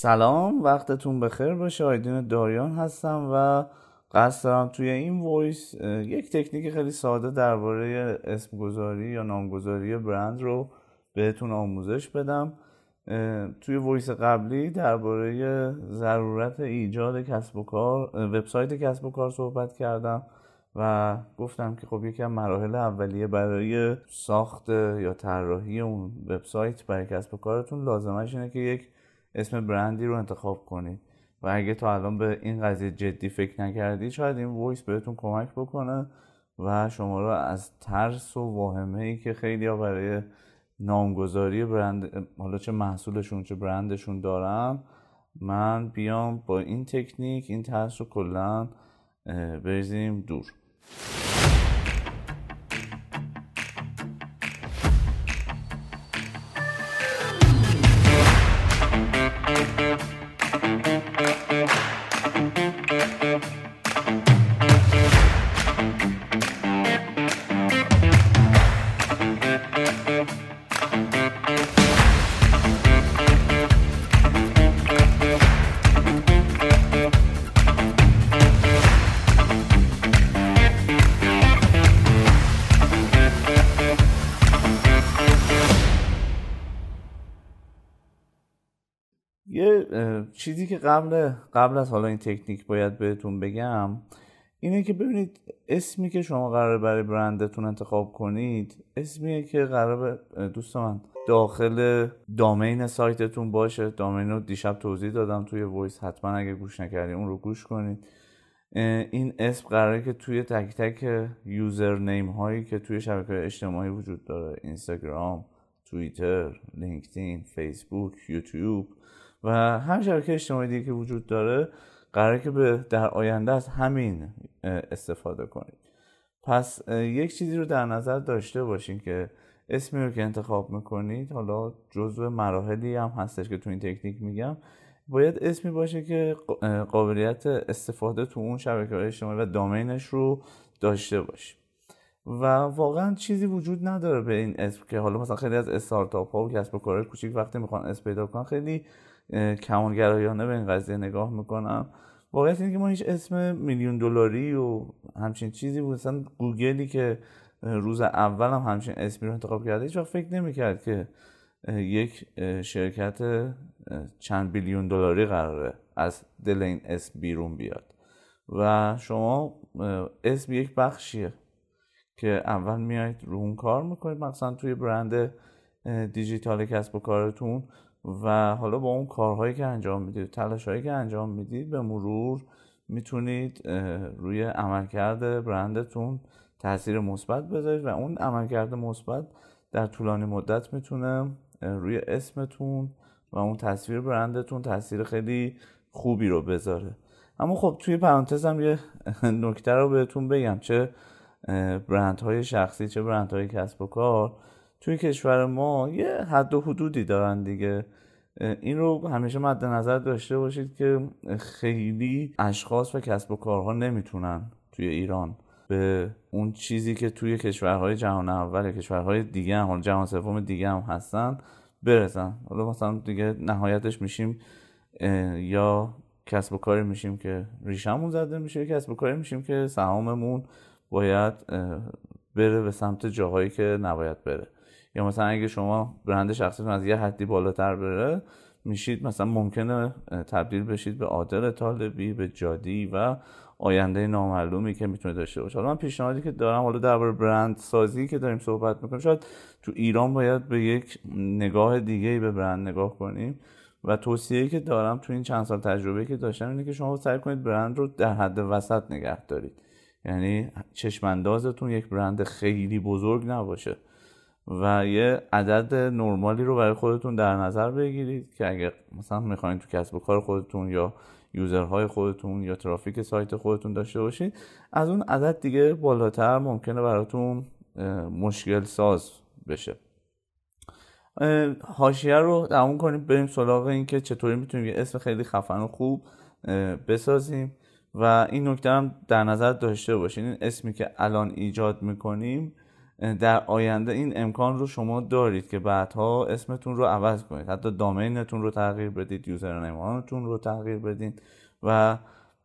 سلام وقتتون بخیر. باشه آیدین داریان هستم و قصد دارم توی این voice یک تکنیک خیلی ساده درباره اسمگذاری یا نامگذاری برند رو بهتون آموزش بدم. توی voice قبلی درباره ضرورت ایجاد کسب و کار وبسایت کسب و کار صحبت کردم و گفتم که خب یکی از مراحل اولیه برای ساخت یا طراحی اون وبسایت برای کسب و کارتون لازمش اینه که یک اسم برندی رو انتخاب کنید و اگه تا الان به این قضیه جدی فکر نکردید شاید این voice بهتون کمک بکنه و شما رو از ترس و واهمه ای که خیلی ها برای نامگذاری برند حالا چه محصولشون چه برندشون دارم من بیام با این تکنیک این ترس رو کلا بریزیم دور. چیزی که قبل قبل از حالا این تکنیک باید بهتون بگم اینه که ببینید اسمی که شما قرار برای برندتون انتخاب کنید اسمیه که قرار دوست من داخل domain سایتتون باشه. domain رو دیشب توضیح دادم توی voice حتما اگه گوش نکردید اون رو گوش کنید. این اسم قراره که توی تک تک username هایی که توی شبکه اجتماعی وجود داره اینستاگرام توییتر لینکدین فیسبوک یوتیوب و هر شبکه اجتماعی دیگه که وجود داره قراره که به در آینده از همین استفاده کنید. پس یک چیزی رو در نظر داشته باشین که اسمی رو که انتخاب می‌کنید حالا جزو مراحلی هم هستش که تو این تکنیک میگم. باید اسمی باشه که قابلیت استفاده تو اون شبکه های اجتماعی و دامینش رو داشته باشه. و واقعا چیزی وجود نداره به این اسم که حالا مثلا خیلی از استارتاپ ها و کسب و کارهای کوچیک وقتی می‌خوان اسم پیدا کنن خیلی کمالگرایانه به این قضیه نگاه می‌کنم. واقعیت اینه که ما هیچ اسم میلیون دلاری و همچین چیزی بود. مثلا گوگلی که روز اول هم همچین اسمی رو انتخاب کرده هیچ وقت فکر نمی‌کرد که یک شرکت چند بیلیون دلاری قراره از دل این اسم بیرون بیاد. و شما اسم یک بخشیه که اول میایید رو اون کار می‌کنید مثلا توی برند دیجیتال کسب و کارتون. و حالا با اون کارهایی که انجام می‌دید تلاشهایی که انجام می‌دید به مرور می‌تونید روی عملکرد برندتون تاثیر مثبت بذارید و اون عملکرد مثبت در طولانی مدت می‌تونه روی اسمتون و اون تصویر برندتون تاثیر خیلی خوبی رو بذاره. اما خب توی پرانتزم یه نکته رو بهتون بگم چه برندهای شخصی چه برندهای کسب و کار. توی کشور ما یه حد و حدودی دارن دیگه. این رو همیشه مد نظر داشته باشید که خیلی اشخاص و کسب و کارها نمی‌تونن توی ایران به اون چیزی که توی کشورهای جهان اول کشورهای دیگه هم جهان سوم دیگه هم هستن برسن. حالا مثلا دیگه نهایتش میشیم یا کسب و کاری میشیم که ریشمون زده میشه کسب و کاری میشیم که سهاممون باید بره به سمت جاهایی که نباید بره. یا مثلا اگه شما برند شخصیتون از یه حدی بالاتر بره میشید مثلا ممکنه تبدیل بشید به عادل طالبی به جادی و آینده نامعلومی که می‌تونه داشته باشه. حالا من پیشنهادی که دارم حالا درباره برند سازی که داریم صحبت می‌کنیم شاید تو ایران باید به یک نگاه دیگه به برند نگاه کنیم و توصیه‌ای که دارم تو این چند سال تجربه که داشتم اینه که شما سعی کنید برند رو در حد وسط نگه دارید. یعنی چشماندازتون یک برند خیلی بزرگ نباشه. و یه عدد نرمالی رو برای خودتون در نظر بگیرید که اگر مثلا می‌خواین تو کسب و کار خودتون یا یوزرهای خودتون یا ترافیک سایت خودتون داشته باشید از اون عدد دیگه بالاتر ممکنه براتون مشکل ساز بشه. حاشیه رو تموم کنیم بریم سراغ این که چطوری می‌تونیم یه اسم خیلی خفن و خوب بسازیم و این نکته هم در نظر داشته باشین. این اسمی که الان ایجاد می‌کنیم در آینده این امکان رو شما دارید که بعدها اسمتون رو عوض کنید. حتی دامینتون رو تغییر بدید یوزرنیمتون رو تغییر بدین و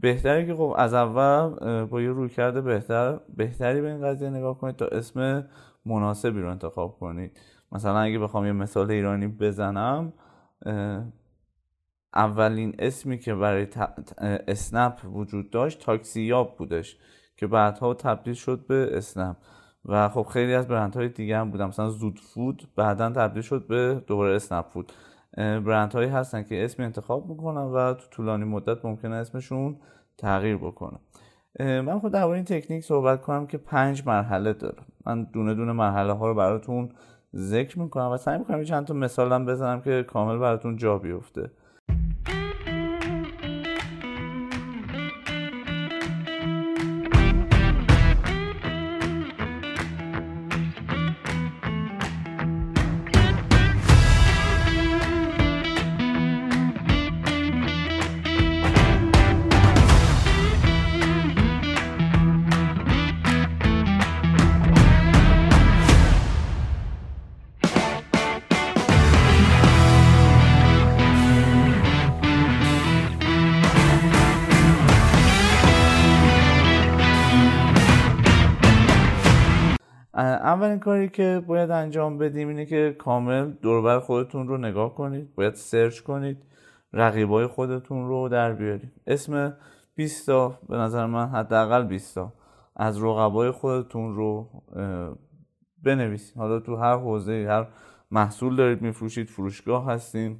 بهتره که خب از اول با یه کرده بهتر بهتری به این قضیه نگاه کنید تا اسم مناسبی رو انتخاب کنید. مثلا اگه بخوام یه مثال ایرانی بزنم اولین اسمی که برای اسنپ وجود داشت تاکسیاب بودش که بعدها تبدیل شد به اسنپ. و خب خیلی از برندهای دیگه هم بودن. مثلا زود فود بعدا تبدیل شد به دوباره اسنپ فود. برندهایی هستن که اسمی انتخاب می‌کنن و تو طولانی مدت ممکنه اسمشون تغییر بکنه. من خود درباره این تکنیک صحبت کنم که پنج مرحله داره. من دونه دونه مرحله ها رو براتون ذکر می‌کنم و سعی می‌کنم چند تا مثالم بزنم که کامل براتون جا بیفته. اولین کاری که باید انجام بدیم اینه که کامل دوربر خودتون رو نگاه کنید. باید سرچ کنید. رقیبای خودتون رو در بیارید. اسم 20 تا به نظر من حداقل 20 تا از رقبای خودتون رو بنویسید. حالا تو هر حوزه هر محصول دارید میفروشید فروشگاه هستین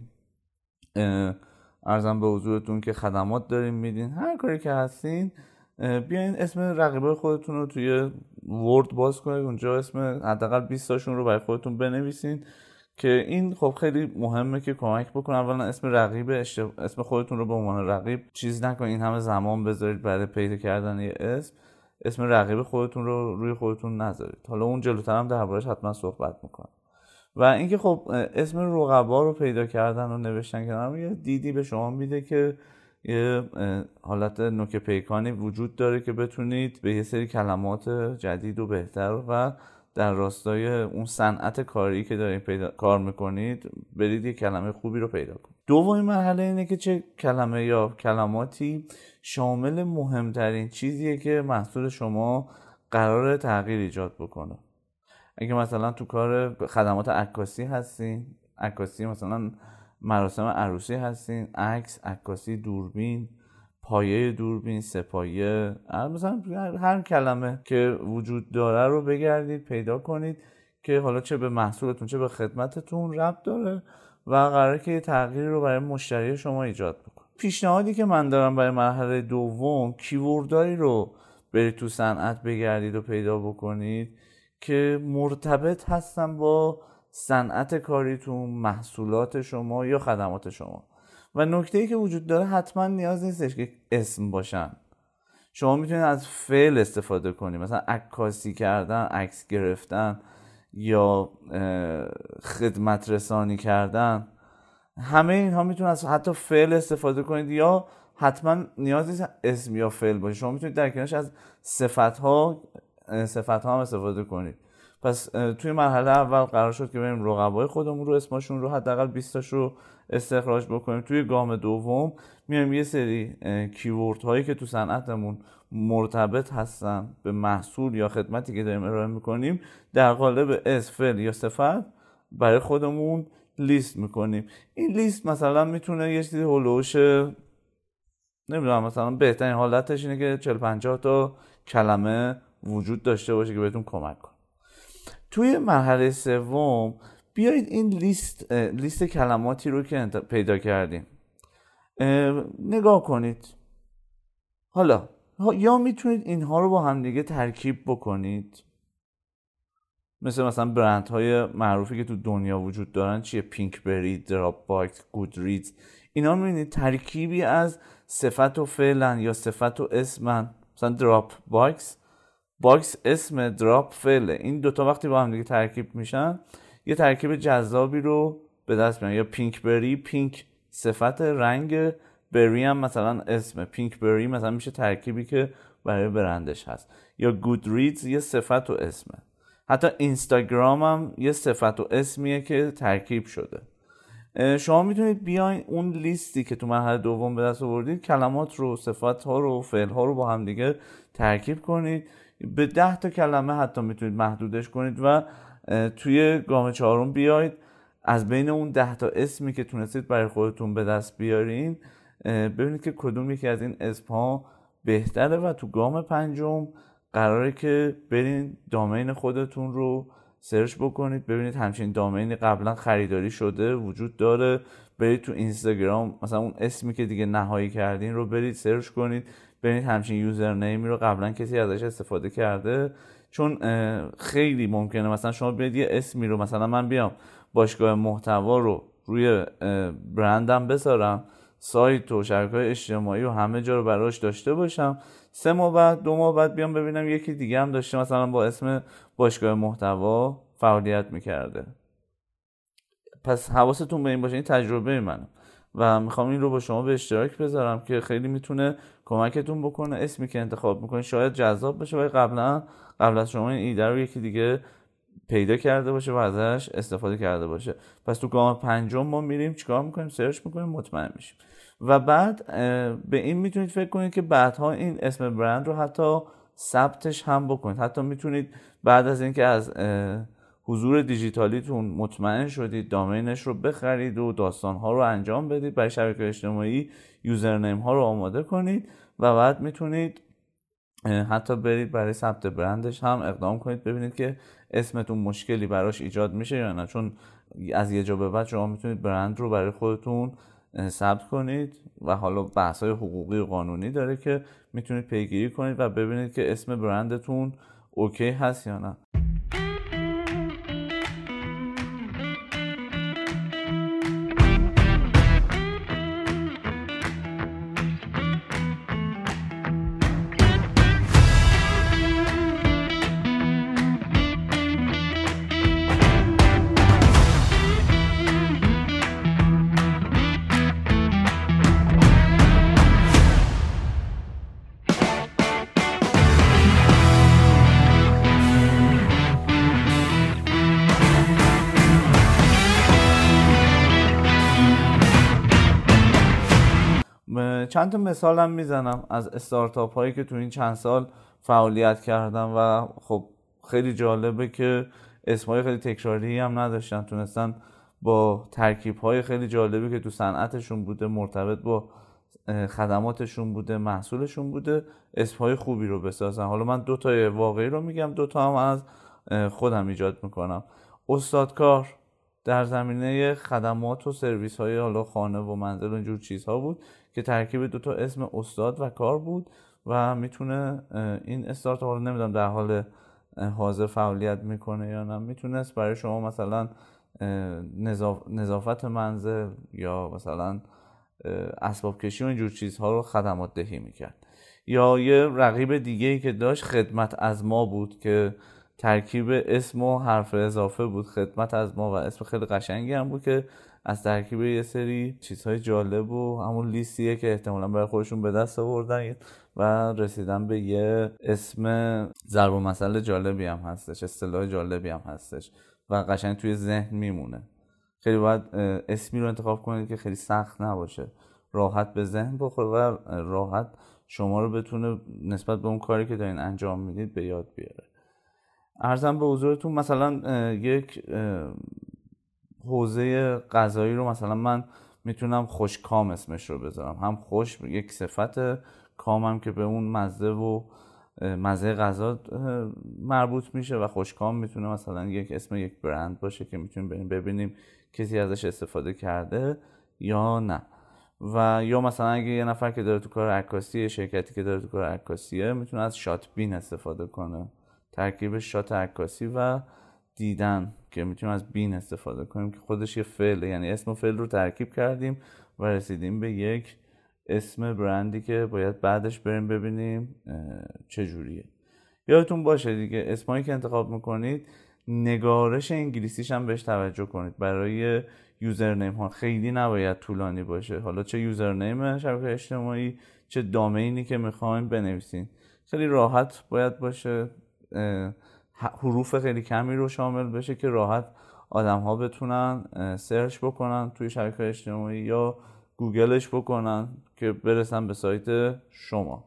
ارزم به حضورتون که خدمات دارین میدین. هر کاری که هستین بیاین اسم رقیبای خودتون رو توی ورد باز کنید. اونجا اسم حداقل 20 تاشون رو برای خودتون بنویسین که این خب خیلی مهمه که کمک بکنه. اولا اسم رقیب اسم خودتون رو به عنوان رقیب چیز نکنید این همه زمان بذارید برای پیدا کردن یه اسم. اسم رقیب خودتون رو روی خودتون نذارید. حالا اون جلوتر هم دربارش حتما صحبت می‌کنم. و اینکه خب اسم رقبا رو پیدا کردن و نوشتن که یه دیدی به شما میده که یه حالت نوک پیکانی وجود داره که بتونید به یه سری کلمات جدید و بهتر و در راستای اون صنعت کاری که دارید پیدا کار می‌کنید برید یه کلمه خوبی رو پیدا کنید. دومین مرحله اینه که چه کلمه یا کلماتی شامل مهمترین چیزیه که محصول شما قرار تغییر ایجاد بکنه. اگه مثلا تو کار خدمات عکاسی هستین عکاسی مثلا مراسم عروسی هستین عکس عکاسی دوربین پایه دوربین سپایه مثلا هر کلمه که وجود داره رو بگردید پیدا کنید که حالا چه به محصولتون چه به خدمتتون ربط داره و قراره که یه تغییری رو برای مشتری شما ایجاد بکنه. پیشنهادی که من دارم برای مرحله دوم کیوردایی رو برید تو صنعت بگردید و پیدا بکنید که مرتبط هستن با صنعت کاریتون محصولات شما یا خدمات شما. و نکته ای که وجود داره حتما نیاز نیستش که اسم باشن. شما می‌تونید از فعل استفاده کنید. مثلا عکاسی کردن عکس گرفتن یا خدمت رسانی کردن. همه اینها می‌تونید از حتی فعل استفاده کنید یا حتما نیاز نیست اسم یا فعل باشه. شما می‌تونید در کنارش از صفت ها صفت ها هم استفاده کنید. پس توی مرحله اول قرار شد که بریم رقبای خودمون رو اسمشون رو حداقل 20 تاش رو استخراج بکنیم. توی گام دوم میایم یه سری کیورد هایی که تو صنعتمون مرتبط هستن به محصول یا خدمتی که داریم ارائه می‌کنیم در قالب اسم یا صفت برای خودمون لیست می‌کنیم. این لیست مثلا می‌تونه یه چیزی هلوش نمی‌دونم مثلا بهترین حالتش اینه که 40 50 تا کلمه وجود داشته باشه که بهتون کمک کنه. توی مرحله سوم بیایید این لیست لیست کلماتی رو که پیدا کردیم. نگاه کنید. حالا یا می‌تونید اینها رو با همدیگه ترکیب بکنید. مثل مثلا برند های معروفی که تو دنیا وجود دارن چیه؟ Pinkberry Dropbox Goodreads اینا می‌بینید ترکیبی از صفت و فعلن یا صفت و اسمن. مثلا Dropbox box اسم drop فعله این دوتا وقتی با هم دیگه ترکیب میشن یه ترکیب جذابی رو به دست میارن. یا Pinkberry pink صفت رنگ berry هم مثلا اسم Pinkberry مثلا میشه ترکیبی که برای برندش هست. یا Goodreads یه صفت و اسمه. حتی اینستاگرام هم یه صفت و اسمیه که ترکیب شده. شما می‌تونید بیاین اون لیستی که تو مرحله دوم به دست آوردید کلمات رو صفت ها رو فعل ها رو با هم دیگه ترکیب کنید. به ده تا کلمه حتی می‌تونید محدودش کنید و توی گام چهارم بیاید از بین اون ده تا اسمی که تونستید برای خودتون به دست بیارین ببینید که کدوم یکی از این اسم ها بهتره و تو گام پنجم قراره که برین دامین خودتون رو search بکنید ببینید همچین domain ی قبلا خریداری شده وجود داره. برید تو اینستاگرام مثلا اون اسمی که دیگه نهایی کردین رو برید search کنید ببینید همچین username ی رو قبلا کسی ازش استفاده کرده. چون خیلی ممکنه مثلا شما برید یه اسمی رو مثلا من بیام باشگاه محتوا رو روی برندم بذارم. سایت و شبکه های اجتماعی و همه جا رو براش داشته باشم. سه ماه بعد دو ماه بعد بیام ببینم یکی دیگه هم داشته مثلا با اسم باشگاه محتوا فعالیت می‌کرده. پس حواستون به این باشه این تجربه منه و می‌خوام این رو با شما به اشتراک بذارم که خیلی می‌تونه کمکتون بکنه اسمی که انتخاب می‌کنید شاید جذاب بشه ولی قبلا قبل از شما این ایده رو یکی دیگه پیدا کرده باشه و ازش استفاده کرده باشه. پس تو گام پنجم ما میریم چیکار می‌کنیم؟ سرچ می‌کنیم مطمئن میشیم. و بعد به این می‌تونید فکر کنید که بعدها این اسم برند رو حتی ثبتش هم بکنید. حتی می‌تونید بعد از اینکه از حضور دیجیتالیتون مطمئن شدید دامینش رو بخرید و داستان ها رو انجام بدید برای شبکه اجتماعی یوزرنیم ها رو آماده کنید و بعد می‌تونید حتی برید برای ثبت برندش هم اقدام کنید ببینید که اسمتون مشکلی براش ایجاد میشه یا نه. چون از یه جا به بعد شما می‌تونید برند رو برای خودتون ثبت کنید و حالا بحث های حقوقی و قانونی داره که می‌تونید پیگیری کنید و ببینید که اسم برندتون اوکی هست یا نه. چند تا مثالم می‌زنم از استارتاپ هایی که تو این چند سال فعالیت کردم و خب خیلی جالبه که اسمای خیلی تکراری هم نداشتن تونستن با ترکیب های خیلی جالبی که تو صنعتشون بوده مرتبط با خدماتشون بوده محصولشون بوده اسمهای خوبی رو بسازن. حالا من دو تا واقعی رو میگم دو تا هم از خودم ایجاد می‌کنم. استادکار در زمینه خدمات و سرویس های حالا خانه و منزل و اینجور چیزها بود که ترکیب دو تا اسم استاد و کار بود و می‌تونه این استارت حالا نمی‌دونم در حال حاضر فعالیت می‌کنه یا نه. می‌تونست برای شما مثلا نظافت منزل یا مثلا اسباب کشی و اینجور چیزها رو خدمات دهی می‌کرد. یا یه رقیب دیگه ای که داشت خدمت از ما بود که ترکیب اسم و حرف اضافه بود. خدمت از ما و اسم خیلی قشنگی هم بود که از ترکیب یه سری چیزهای جالب و همون لیستیه که احتمالا برای خودشون به دست آوردن و رسیدن به یه اسم ضرب مسئله جالبی هم هستش اصطلاح جالبی هم هستش و قشنگ توی ذهن میمونه. خیلی باید اسمی رو انتخاب کنید که خیلی سخت نباشه. راحت به ذهن بخوره و راحت شما رو بتونه نسبت به اون کاری که دارین انجام می‌دید به یاد بیاره. ارزم به حضورتون مثلا یک حوزه غذایی رو مثلا من می‌تونم خوش کام اسمش رو بذارم. هم خوش یک صفت کامم که به اون مزه و مزه غذا مربوط میشه و خوشکام می‌تونه مثلا یک اسم یک برند باشه که می‌تونیم ببینیم کسی ازش استفاده کرده یا نه. و یا مثلا اگه یه نفر که داره تو کار عکاسی شرکتی که داره تو کار عکاسیه می‌تونه از شات بین استفاده کنه. ترکیب شات عکاسی و دیدن که می‌تونیم از بین استفاده کنیم که خودش یه فعله یعنی اسم و فعل رو ترکیب کردیم و رسیدیم به یک اسم برندی که باید بعدش بریم ببینیم چجوریه. یادتون باشه دیگه اسمایی که انتخاب می‌کنید نگارش انگلیسیش هم بهش توجه کنید. برای یوزرنیم ها خیلی نباید طولانی باشه. حالا چه یوزرنیم شبکه اجتماعی چه دامینی که می‌خواین بنویسین. خیلی راحت باید باشه. حروف خیلی کمی رو شامل بشه که راحت آدم ها بتونن سرچ بکنن توی شبکه اجتماعی یا گوگلش بکنن که برسن به سایت شما.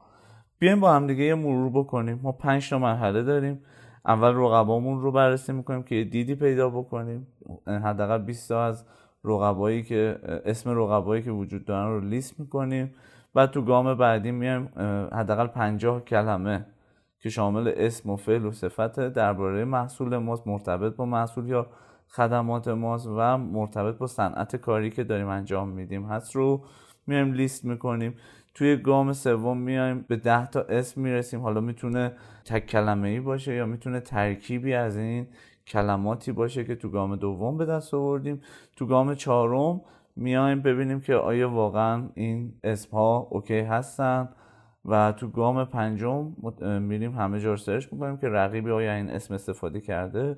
بیایم با هم دیگه یه مرور بکنیم. ما پنج تا مرحله داریم. اول رقبامون رو بررسی می‌کنیم که دیدی پیدا بکنیم. حداقل 20 تا از رقبایی که اسم رقبایی که وجود دارن رو لیست می‌کنیم. بعد تو گام بعدی میایم حداقل 50 کلمه که شامل اسم و فعل و صفت درباره محصول ماست مرتبط با محصول یا خدمات ماست و مرتبط با صنعت کاری که داریم انجام میدیم. هست رو میایم لیست می‌کنیم. توی گام سوم میایم به ده تا اسم می‌رسیم. حالا می‌تونه تک کلمه ای باشه یا می‌تونه ترکیبی از این کلماتی باشه که تو گام دوم به دست آوردیم. تو گام چهارم میایم ببینیم که آیا واقعا این اسم ها OK هستن. و تو گام پنجم میریم همه جا search می‌کنیم که رقیبی آیا این اسم استفاده کرده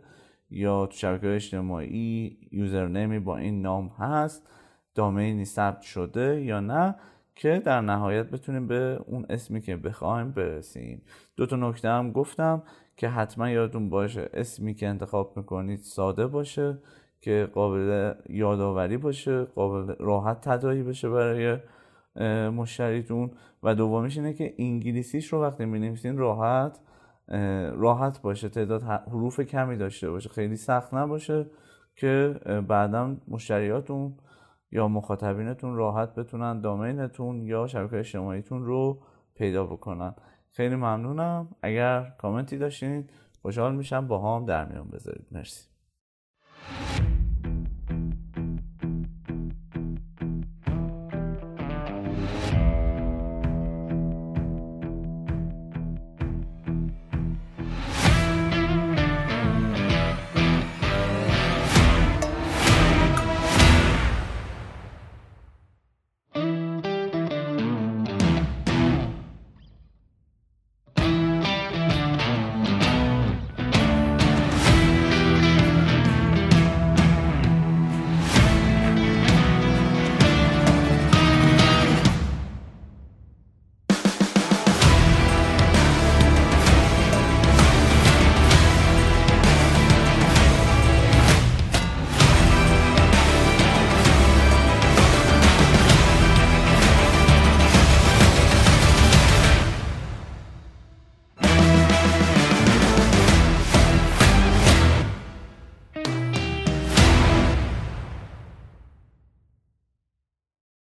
یا تو شبکه اجتماعی username ی با این نام هست domain ی ثبت شده یا نه که در نهایت بتونیم به اون اسمی که بخوایم برسیم. دو تا نکته هم گفتم که حتما یادتون باشه اسمی که انتخاب می‌کنید ساده باشه که قابل یادآوری باشه قابل راحت تدایی بشه برای مشتریتون و دومیش اینه که انگلیسیش رو وقتی می راحت راحت باشه. تعداد حروف کمی داشته باشه. خیلی سخت نباشه که بعدا مشتریاتون یا مخاطبینتون راحت بتونن دامینتون یا شبکه اجتماعیتون رو پیدا بکنن. خیلی ممنونم. اگر کامنتی داشتین خوشحال میشم. با هم در میان بذارید. مرسی.